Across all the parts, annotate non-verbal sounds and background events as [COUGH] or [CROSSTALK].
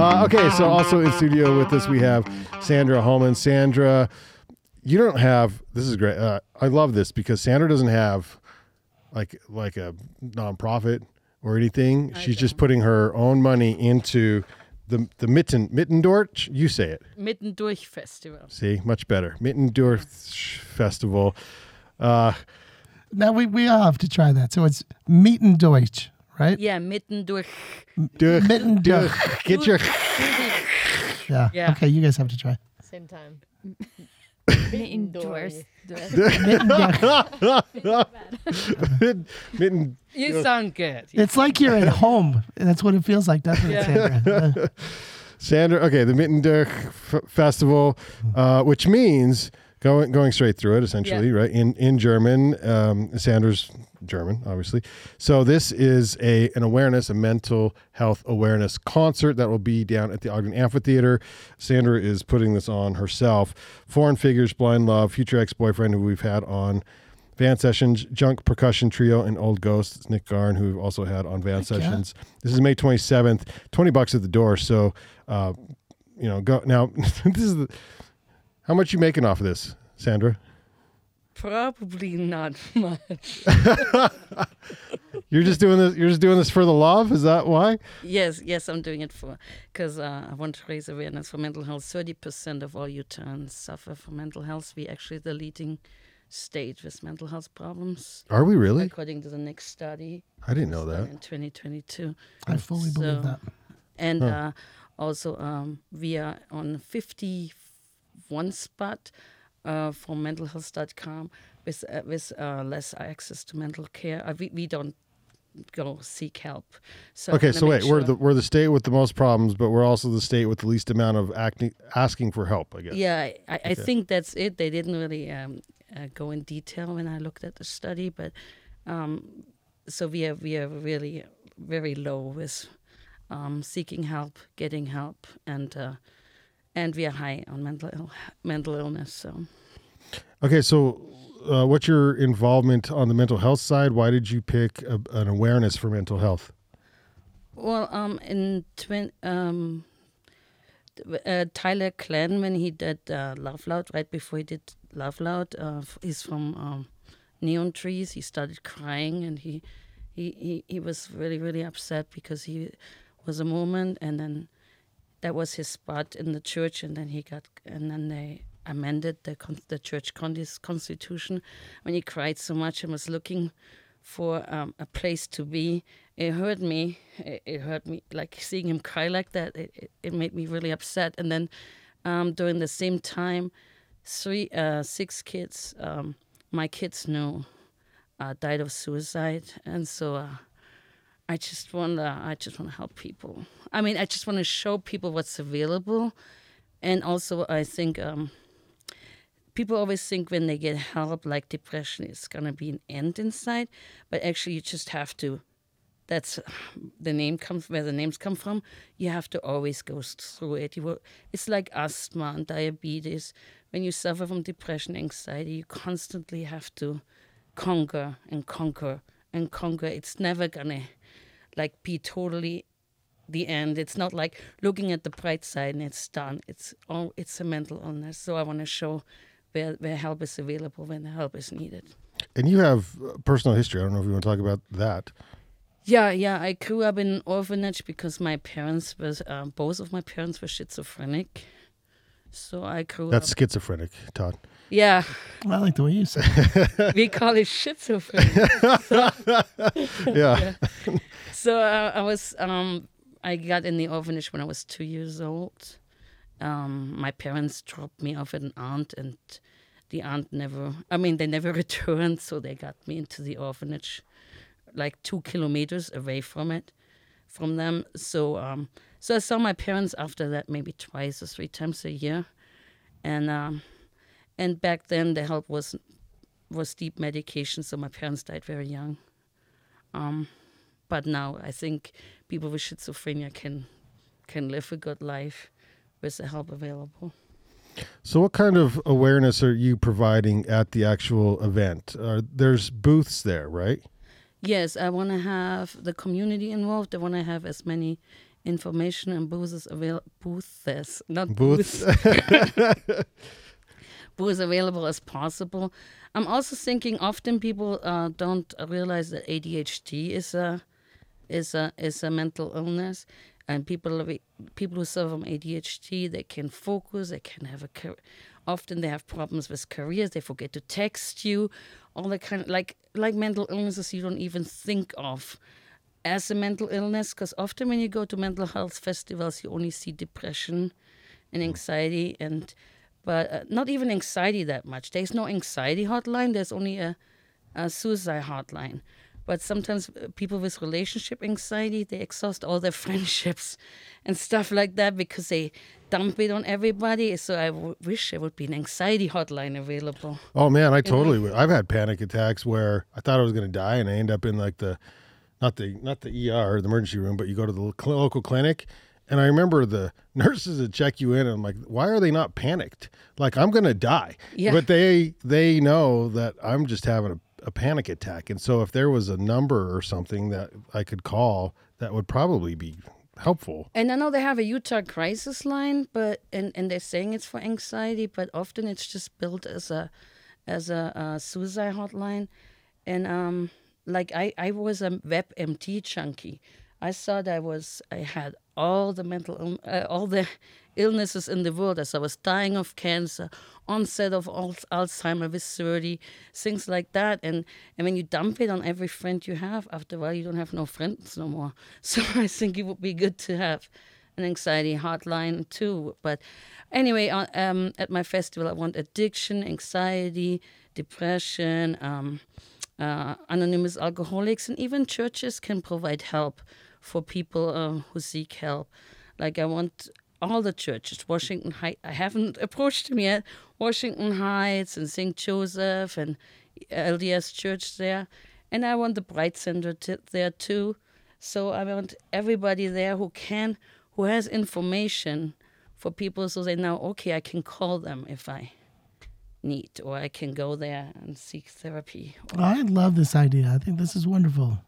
Uh, okay, so also in studio with us we have Sandra Hohmann. Sandra, you don't have. This is great. Uh, I love this because Sandra doesn't have like like a nonprofit or anything. She's just putting her own money into the the Mitten Mittendorf. You say it. Mittendurch Festival. See, much better. Mittendorf Festival. Uh, Now we, we all have to try that. So it's Mieten Deutsch, right? Yeah, Mittendurch. Durch, Mittendorf. durch, get your [LAUGHS] Yeah. Yeah. Okay, you guys have to try. Same time. Indoors. Mittendorf. Mitten. You sound good. it's like you're at home. That's what it feels like, doesn't it, Yeah. Sandra? [LAUGHS] Sandra, okay, the Mittendorf F- Festival, uh, which means going going straight through it, essentially, Yeah. right? In in German, um, Sandra's German, obviously. So this is a an awareness, a mental health awareness concert that will be down at the Ogden Amphitheater. Sandra is putting this on herself. Foreign Figures, Blind Love, future ex boyfriend who we've had on. Van Sessions, Junk Percussion Trio, and Old Ghost. It's Nick Garn, who we've also had on Van Heck yeah. Sessions. This is May 27th, 20 bucks at the door. So, uh, you know, go now. [LAUGHS] this is the, how much you making off of this, Sandra? Probably not [LAUGHS] much. You're just doing this. You're just doing this for the love. Is that why? yes, yes, I'm doing it for because uh, I want to raise awareness for mental health. Thirty percent of all Utahns suffer from mental health. We actually the leading state with mental health problems, Are we really? according to the next study. I didn't know that. in 2022. I fully believe that. and Huh. uh, also um, we are on 51 spot uh, for mentalhealth.com with uh, with uh, less access to mental care. Uh, we, we don't go seek help. So Okay, so wait, we're the we're the state with the most problems, but we're also the state with the least amount of acting, asking for help. I guess. yeah, I, I I think that's it. They didn't really um, uh, go in detail when I looked at the study, but um, so we are we are really very low with um, seeking help, getting help, and uh, and we are high on mental Ill- mental illness. So Okay, so uh, what's your involvement on the mental health side? Why did you pick a, an awareness for mental health? well, um, in twin um. Uh, Tyler Glenn, when he did uh, Love Loud, right before he did Love Loud, uh, he's from um, Neon Trees. He started crying and he, he, he, he was really, really upset because he was a Mormon and then that was his spot in the church and then he got, and then they amended the, the church con- constitution when he cried so much and was looking for um, a place to be. It hurt me. It, it hurt me, like seeing him cry like that. It, it, it made me really upset. And then um, during the same time, three, uh, six kids, um, my kids know, uh, died of suicide, and so uh, I just want to, I just want to help people. I mean, I just want to show people what's available, and also I think. Um, people always think when they get help like depression is to be an end inside but actually you just have to that's the name comes where the names come from you have to always go through it you will, it's like asthma and diabetes when you suffer from depression anxiety you constantly have to conquer and conquer and conquer it's never gonna like be totally the end it's not like looking at the bright side and it's done it's all it's a mental illness so i want to show where, where help is available when the help is needed And you have uh, personal history. I don't know if you want to talk about that. Yeah, yeah. I grew up in an orphanage because my parents was uh, both of my parents were schizophrenic. So I grew That's up. schizophrenic, Todd. Yeah, I like the way you say it. [LAUGHS] we call it schizophrenic. [LAUGHS] [LAUGHS] Yeah. so uh, I was um I got in the orphanage when I was two years old. Um, my parents dropped me off at an aunt, and the aunt never. I mean, they never returned, so they got me into the orphanage, like two kilometers away from it, from them. So um, so I saw my parents after that maybe twice or three times a year, and um, and back then the help was was deep medication, so my parents died very young. Um, but now I think people with schizophrenia can can live a good life with the help available. So, what kind of awareness are you providing at the actual event? Uh, there's booths there, right? Yes, I want to have the community involved. I want to have as many information and booths avail booths, not Booths. booths, [LAUGHS] booths available as possible. I'm also thinking often people uh, don't realize that ADHD is a is a is a mental illness, and people people who suffer from ADHD they can focus, they can have a car- often they have problems with careers, they forget to text you, all that kind of like like mental illnesses you don't even think of as a mental illness because often when you go to mental health festivals you only see depression and anxiety and but uh, not even anxiety that much. There's no anxiety hotline there's only a, a suicide hotline. But sometimes uh, people with relationship anxiety they exhaust all their [LAUGHS] friendships and stuff like that because they dump it on everybody. So I w- wish there would be an anxiety hotline available. Oh man, I totally would. I've had panic attacks where I thought I was going to die, and I end up in like the, not the not the ER, the emergency room, but you go to the local clinic, and I remember the [LAUGHS] nurses that check you in, and I'm like, why are they not panicked? Like I'm going to die, Yeah. but they they know that I'm just having a, a panic attack, and so if there was a number or something that I could call, that would probably be helpful. And I know they have a Utah crisis line, but and, and they're saying it's for anxiety, but often it's just built as a as a, uh suicide hotline. And um, like I I was a web WebMD junkie. I thought I was I had all the mental uh, all the [LAUGHS] illnesses in the world as I was dying of cancer, onset of al- Alzheimer with 30, things like that. And, and when you dump it on every friend you have, after a while you don't have no friends no more. [LAUGHS] So I think it would be good to have an anxiety hotline too. But anyway, uh, um, at my festival, I want addiction, anxiety, depression, um, uh, anonymous alcoholics, and even churches can provide help for people uh, who seek help. Like I want all the churches, Washington Heights. I haven't [LAUGHS] approached them yet. Washington Heights and St. Joseph and LDS Church there, and I want the Bright Center t- there too. So I want everybody there who can, who has information for people, so they know, okay, I can call them if I need, or I can go there and seek therapy. I love this idea. I think this is wonderful.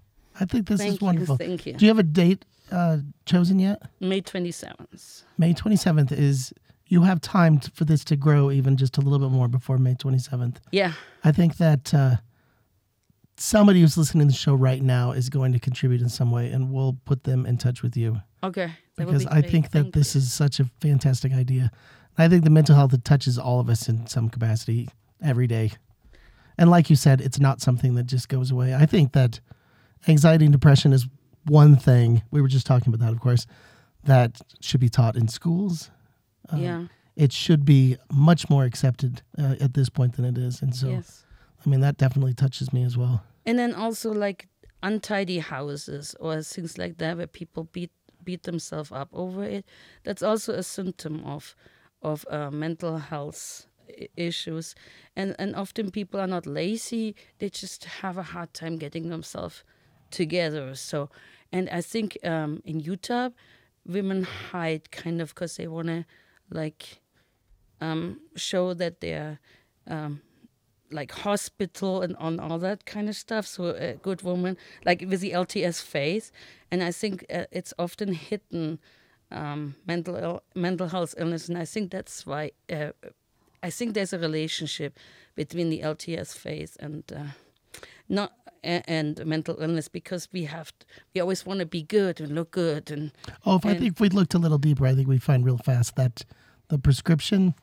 I think this Thank is you, wonderful. thank you. Do you have a date uh, chosen yet? May 27th. May 27th is. You have time for this to grow even just a little bit more before May 27th. Yeah. I think that uh, somebody who's listening to the show right now is going to contribute in some way, and we'll put them in touch with you Okay. because be I think that Thank this you. is such a fantastic idea. I think the mental health it touches all of us in some capacity every day, and like you said, it's not something that just goes away. I think that anxiety and depression is one thing we were just talking about that, of course, that should be taught in schools. Um, yeah. It should be much more accepted uh, at this point than it is, and so. yes. I mean, that definitely touches me as well. And then also like untidy houses or things like that where people beat beat themselves up over it. That's also a symptom of of uh, mental health issues. And and often people are not lazy; they just have a hard time getting themselves together. So, and I think um, in Utah, women hide kind of because they want to like um, show that they're um, like hospital and on all that kind of stuff. So a good woman, like with the LDS faith, and I think uh, it's often hidden um, mental Ill- mental health illness, and I think that's why uh, I think there's a relationship between the LDS phase and uh, not and mental illness because we have t- we always want to be good and look good and Oh, if I think if we looked a little deeper, I think we'd find real fast that the prescription,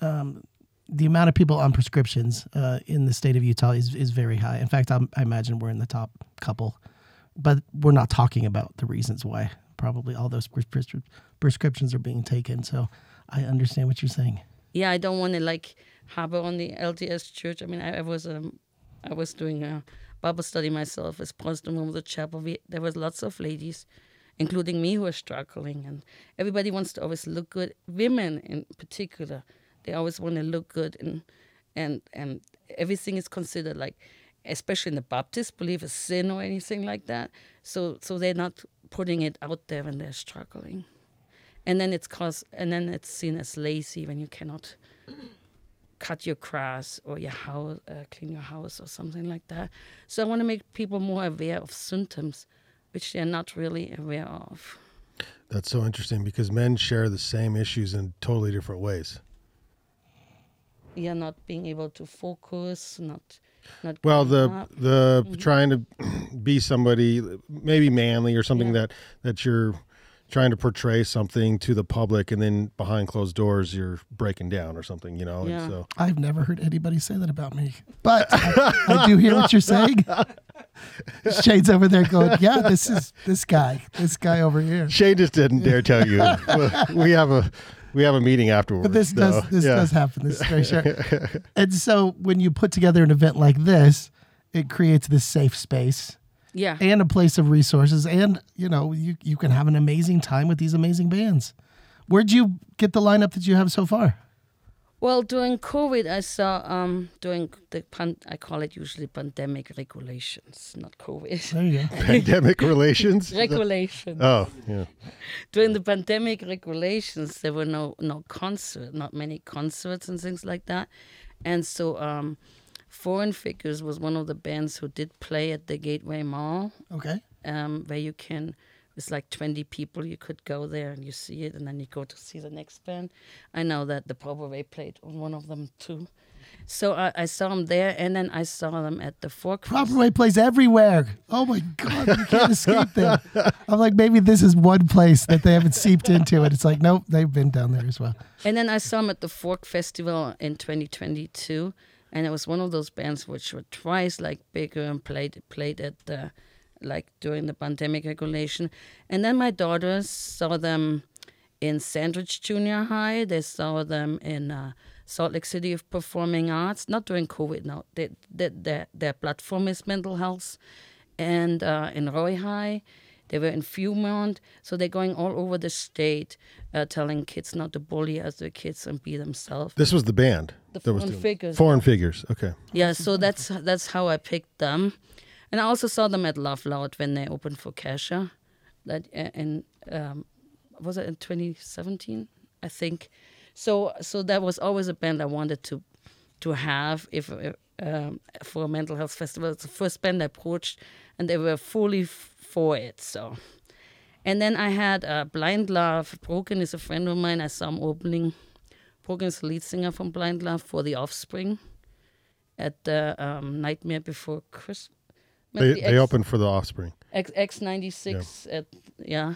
um, the amount of people on prescriptions uh, in the state of Utah is, is very high. In fact, I'm, I imagine we're in the top couple, but we're not talking about the reasons why probably all those pres- pres- prescriptions are being taken. So I understand what you're saying. yeah, I don't want to like harbor on the LDS church. I mean, I, I was um, I was doing a Bible study myself as president of the chapel. We, there was lots of ladies, including me, who were struggling, and everybody wants to always look good. Women, in particular, they always want to look good, and and and everything is considered like, especially in the Baptist belief, a sin or anything like that. So so they're not putting it out there when they're struggling. And then it's cause and then it's seen as lazy when you cannot cut your grass or your house uh, clean your house or something like that. So i want to make people more aware of symptoms which they're not really aware of. That's so interesting because men share the same issues in totally different ways. Yeah, not being able to focus, not not Well, the up. the Mm-hmm. trying to be somebody maybe manly or something Yeah. that that you're trying to portray something to the public and then behind closed doors you're breaking down or something, you know. Yeah. And so I've never heard anybody say that about me, but I, I do hear what you're saying. [LAUGHS] Shade's over there going, "Yeah, this is this guy, this guy over here." Shay just didn't dare tell you. [LAUGHS] we have a we have a meeting afterwards. But this so, does this yeah. does happen. This is very sure. [LAUGHS] and so when you put together an event like this, it creates this safe space yeah. and a place of resources, and you know you you can have an amazing time with these amazing bands. Where'd you get the lineup that you have so far? Well, during COVID, I saw um during the pan- I call it usually pandemic regulations, not COVID. There you go. [LAUGHS] pandemic relations. [LAUGHS] regulations. Oh, yeah. during the pandemic regulations, there were no no concert, not many concerts and things like that, and so um, Foreign Figures was one of the bands who did play at the Gateway Mall, Okay. um, where you can. It's like 20 people. You could go there and you see it, and then you go to see the next band. I know that the Proper Way played on one of them too. So I, I saw them there, and then I saw them at the Fork. Fest. Proper Way plays everywhere. Oh my God, you can't escape them. [LAUGHS] I'm like, maybe this is one place that they haven't seeped into it. It's like, nope, they've been down there as well. And then I saw them at the Fork Festival in 2022, and it was one of those bands which were twice like bigger and played played at the like during the pandemic regulation. And then my daughters saw them in Sand Ridge Junior High. They saw them in uh, Salt Lake City of Performing Arts, not during COVID. No, they, they, their their platform is mental health, and uh, in Roy High. They were in Fremont, so they're going all over the state, uh, telling kids not to bully other kids and be themselves. This was the band. The Foreign Figures. Foreign figures. Okay. Yeah, so that's that's how I picked them, and I also saw them at Love Loud when they opened for Kesha, that in um, was it in 2017, I think. So so that was always a band I wanted to to have if uh, um, for a mental health festival. It's the first band I approached, and they were fully f- for it. So. And then I had uh, Blind Love. Broken is a friend of mine. I saw him opening. Broken is the lead singer from Blind Love for The Offspring at the um, Nightmare Before Christmas. They, they opened for the offspring. X X ninety six at yeah,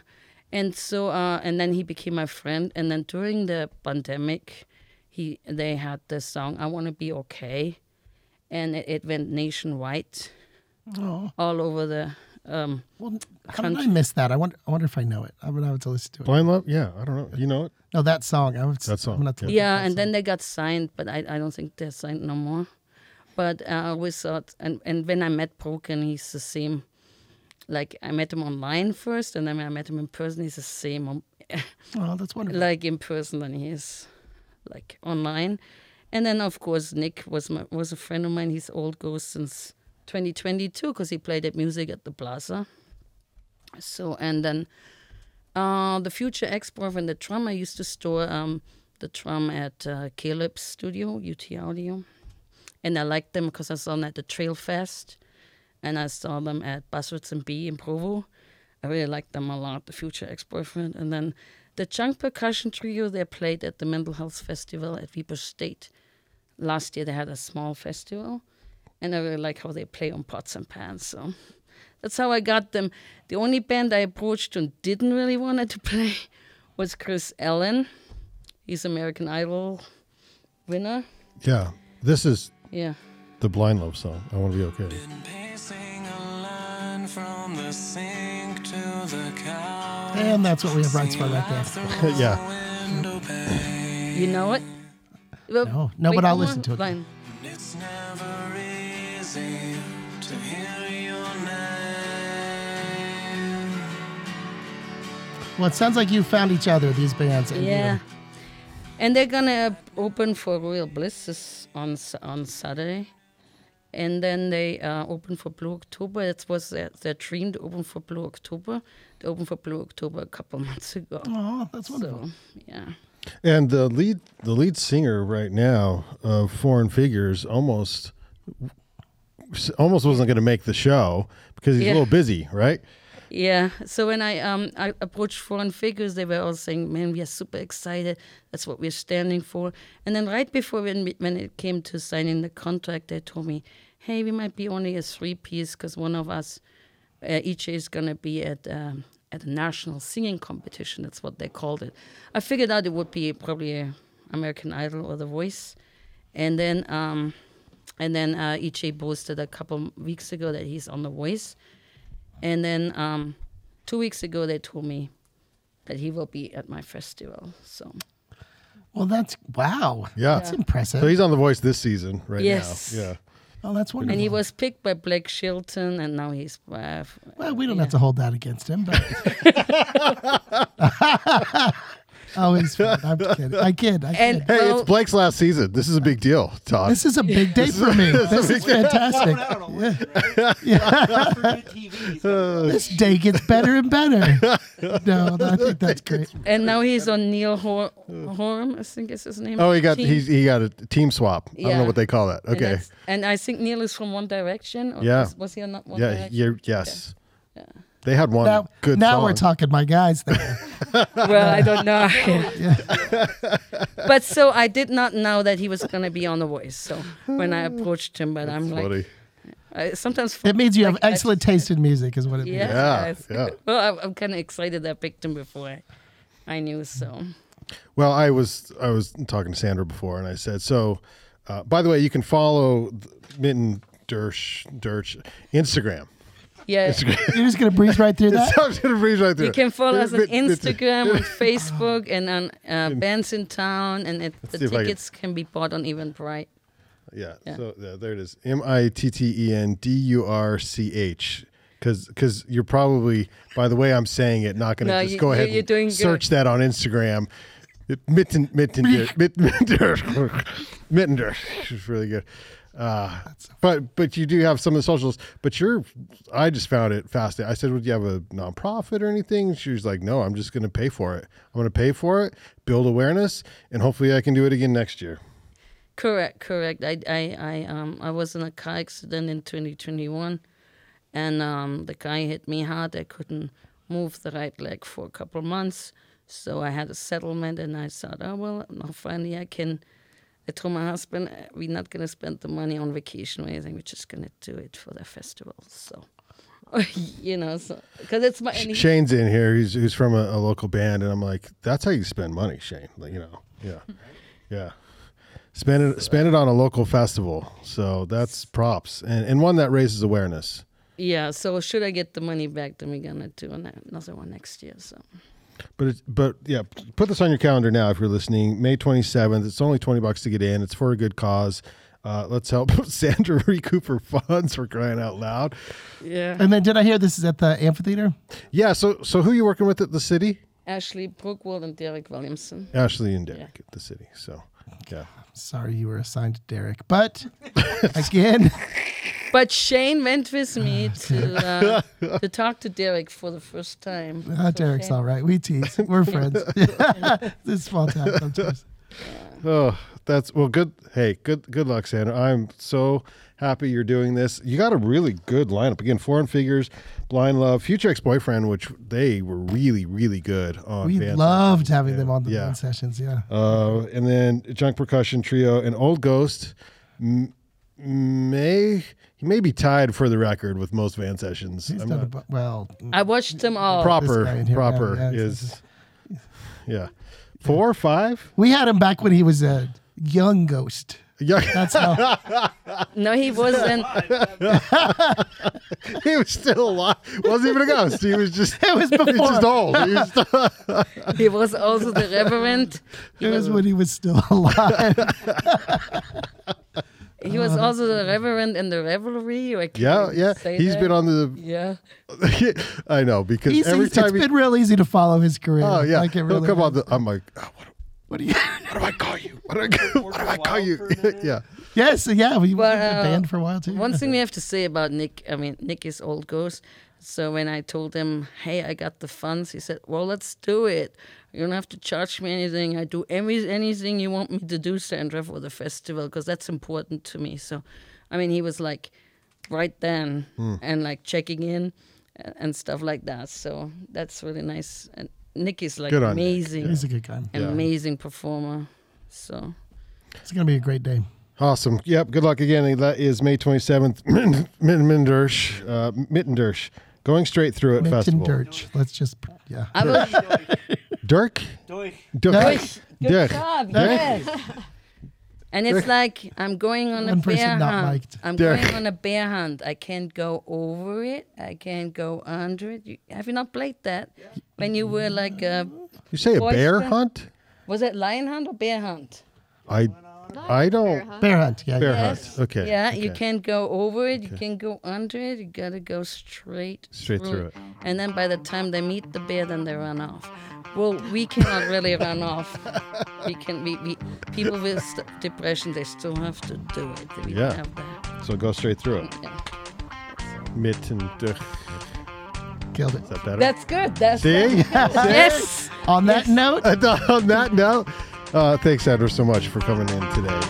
and so uh, and then he became my friend. And then during the pandemic, he they had the song "I Want to Be Okay," and it, it went nationwide, Oh, all over the. Um, well, how did I miss that? I wonder, I wonder if I know it. I'm gonna have to listen to it. Blind Love? Yeah, I don't know. You know it? No, that song. I was, That song, I'm gonna yeah. look yeah, at that and song. then they got signed, but I, I don't think they're signed no more. But I always thought, and, and when I met Broken, he's the same. Like I met him online first, and then when I met him in person, he's the same. [LAUGHS] oh, that's wonderful. like in person than he is like online. And then of course Nick was my, was a friend of mine. He's old ghost since 2022 because he played at music at the Plaza. So and then uh, the future ex-boyfriend, the drum I used to store um, the drum at uh, Caleb's studio, UT Audio, and I liked them because I saw them at the Trail Fest, and I saw them at Buzzards and B in Provo. I really liked them a lot, the future ex-boyfriend, and then the Junk Percussion Trio, they played at the Mental Health Festival at Weber State. Last year they had a small festival, and I really like how they play on pots and pans. So that's how I got them. The only band I approached and didn't really want to [LAUGHS] play was Kris Allen. He's American Idol winner. Yeah. This is Yeah. the Blind Love song. I want to be okay. Pacing a line from the sink to the couch. and that's what we have rights for right there. yeah. You know it? Well, No, no, but I'll listen to it. Fine. It's never easy to hear your name. Well, it sounds like you found each other. These bands. and you- Yeah. And they're gonna open for Royal Bliss on on Saturday, and then they uh, open for Blue October. It was their, their dream to open for Blue October. They opened for Blue October a couple [LAUGHS] months ago. Oh, that's wonderful. So yeah, And the lead the lead singer right now of Foreign Figures almost almost wasn't going to make the show because he's Yeah. a little busy, right? Yeah. So when I um I approached Foreign Figures, they were all saying, "Man, we are super excited. That's what we're standing for." And then right before when when it came to signing the contract, they told me, "Hey, we might be only a three piece because one of us, uh, each is gonna be at." Um, at a national singing competition, that's what they called it. I figured out it would be probably American Idol or The Voice, and then um, and then uh, EJ posted a couple weeks ago that he's on The Voice, and then um, two weeks ago they told me that he will be at my festival. So Well, that's wow. Yeah. That's impressive. So he's on The Voice this season right Yes. now. Yeah. oh, that's wonderful. and he was picked by Blake Shelton, and now he's uh, Well, we don't have to hold that against him, but. [LAUGHS] [LAUGHS] oh, he's fine. I'm kidding. I kid. I kid. and Hey, well, it's Blake's last season. This is a big deal, Todd. This is a big day for me. [LAUGHS] This is fantastic. I don't know. Yeah. [LAUGHS] For good TV. so- This day gets better and better. [LAUGHS] No, I think that's great. and now he's on Neil Hor- Horan, I think is his name. oh, he got team. he's he got a team swap. I don't know Yeah. what they call that. And Okay. that's- And, I think Neil is from One Direction. Or Yeah. Was, was he on not One Yeah. Direction? You're, yes. They had one Now, good now song. we're talking my guys [LAUGHS] well, I don't know. [LAUGHS] but so I did not know that he was going to be on The Voice. So when I approached him, but I'm like, Funny. I, sometimes It means you have like, I- excellent taste in music, is what it means. Yeah, yes. yeah. [LAUGHS] Well, I'm, I'm kind of excited that I picked him before I, I knew. So Well, I was I was talking to Sandra before, and I said, so. Uh, by the way, you can follow th- Mitten Dersh Dersh Instagram. Yeah, You're just going to breeze right through that? I'm just gonna breeze right through. you can follow us on Mitten- Mitten- Instagram, on Facebook, and on uh, bands in town. And it, the see if I can- tickets can be bought on Eventbrite. Yeah. Yeah. So yeah, there it is. M I T T E N D U R C H. Because because you're probably by the way I'm saying it not going to No, just you- go ahead you're and doing search that on Instagram. It- Mitten Mittender Mittender Mittender. It's really good. Uh, but but you do have some of the socials. But you're I just found it fascinating. I said, would you have a nonprofit or anything? She was like, no, I'm just going to pay for it. I'm going to pay for it, build awareness, and hopefully I can do it again next year. Correct, correct. I, I, I, um, I was in a car accident in 2021, and um, the guy hit me hard. I couldn't move the right leg for a couple of months, so I had a settlement, and I thought, oh well, now finally I can. I told my husband, "Uh, we're not gonna spend the money on vacation or anything. We're just gonna do it for the festival. So, [LAUGHS] you know, so because it's my. he- Shane's in here. He's who's from a, a local band, and I'm like, that's how you spend money, Shane. Like, you know, yeah, yeah. Spend it, spend it on a local festival. So that's props, and and one that raises awareness. yeah. So should I get the money back, then we're gonna do an- another one next year. So. But it's, but yeah, put this on your calendar now if you're listening. May 27th. It's only 20 bucks to get in. It's for a good cause. Uh, let's help [LAUGHS] Sandra recoup her funds for crying out loud. Yeah. And then did I hear this is at the amphitheater? Yeah. So so who you working with at the city? Ashley Brookwood and Derek Williamson. Ashley and Derek at the city. So yeah. Sorry you were assigned to Derek. But [LAUGHS] again, But Shane went with me to uh, [LAUGHS] to talk to Derek for the first time. uh, Derek's all right. We tease. We're [LAUGHS] friends. [LAUGHS] this is small town sometimes. Oh, that's well. Good. Hey, good. Good luck, Sandra. I'm so happy you're doing this. You got a really good lineup. Again, Foreign Figures, Blind Love, Future Ex Boyfriend, which they were really, really good on. We Van loved Sessions. having Yeah. them on the Yeah. Van Sessions. Yeah. Uh, and then Junk Percussion Trio and Old Ghost. M- may he may be tied for the record with most Van Sessions. He's I'm done a not- bu- well. I watched them all. proper. here, proper yeah, yeah, is yeah. Four, or five. We had him back when he was a young ghost. Yeah, That's how. [LAUGHS] No, he wasn't. [LAUGHS] he was still alive. wasn't even a ghost. He was just. It was He's just before. old. He was [LAUGHS] He was also the Reverend. He It was, was when he was still alive. He was also the Reverend in the Revelry. Or yeah, yeah. say He's that. been on the. Yeah. [LAUGHS] I know because He's, every it's time he. been real easy to follow his career. Oh yeah, Like it he'll really come on the. I'm like, oh, what, What do you? [LAUGHS] what do I call you? What do I, [LAUGHS] what do I call you? Wild for a minute. yeah. yes, yeah. We But, were in the uh, band for a while too. One thing we have to say about Nick, I mean, Nick is old ghost. So when I told him, hey, I got the funds, he said, well, let's do it. You don't have to charge me anything. I do every, anything you want me to do, Sandra, for the festival, because that's important to me. So, I mean, he was like right then and like checking in. and stuff like that. So that's really nice. And Nick is like Good amazing, He's a good guy. Yeah. amazing performer. So It's going to be a great day. Awesome. Yep. Good luck again. That is May 27th, [COUGHS] Mittendersch, uh, Mittendersch, going straight through it Mitten festival. Dirch. Let's just, yeah. I will. [LAUGHS] Dirk? Doei. Dirk. Dirk. Good Dirk. job. Yes. And it's like I'm going on a One person bear not hunt. mic'd. I'm Dirk. going on a bear hunt. I can't go over it. I can't go under it. You, have you not played that? When you were like, a, You say a bear Oyster. hunt? was it lion hunt or bear hunt? I I don't. Bear hunt. Yeah. Bear yeah. Yes. hunt. Okay. Yeah, you okay. can't go over it. You can't go under it. You gotta go straight Straight through it. And then by the time they meet the bear, then they run off. Well, we cannot really run off. We can. We, we people with st- depression, they still have to do it. We Yeah. have that. So go straight through it. Yeah. Mittendersch. Killed it. Is that better? That's good. That's See? [LAUGHS] yes. On that note, [LAUGHS] On that note, uh, thanks, Sandra, so much for coming in today.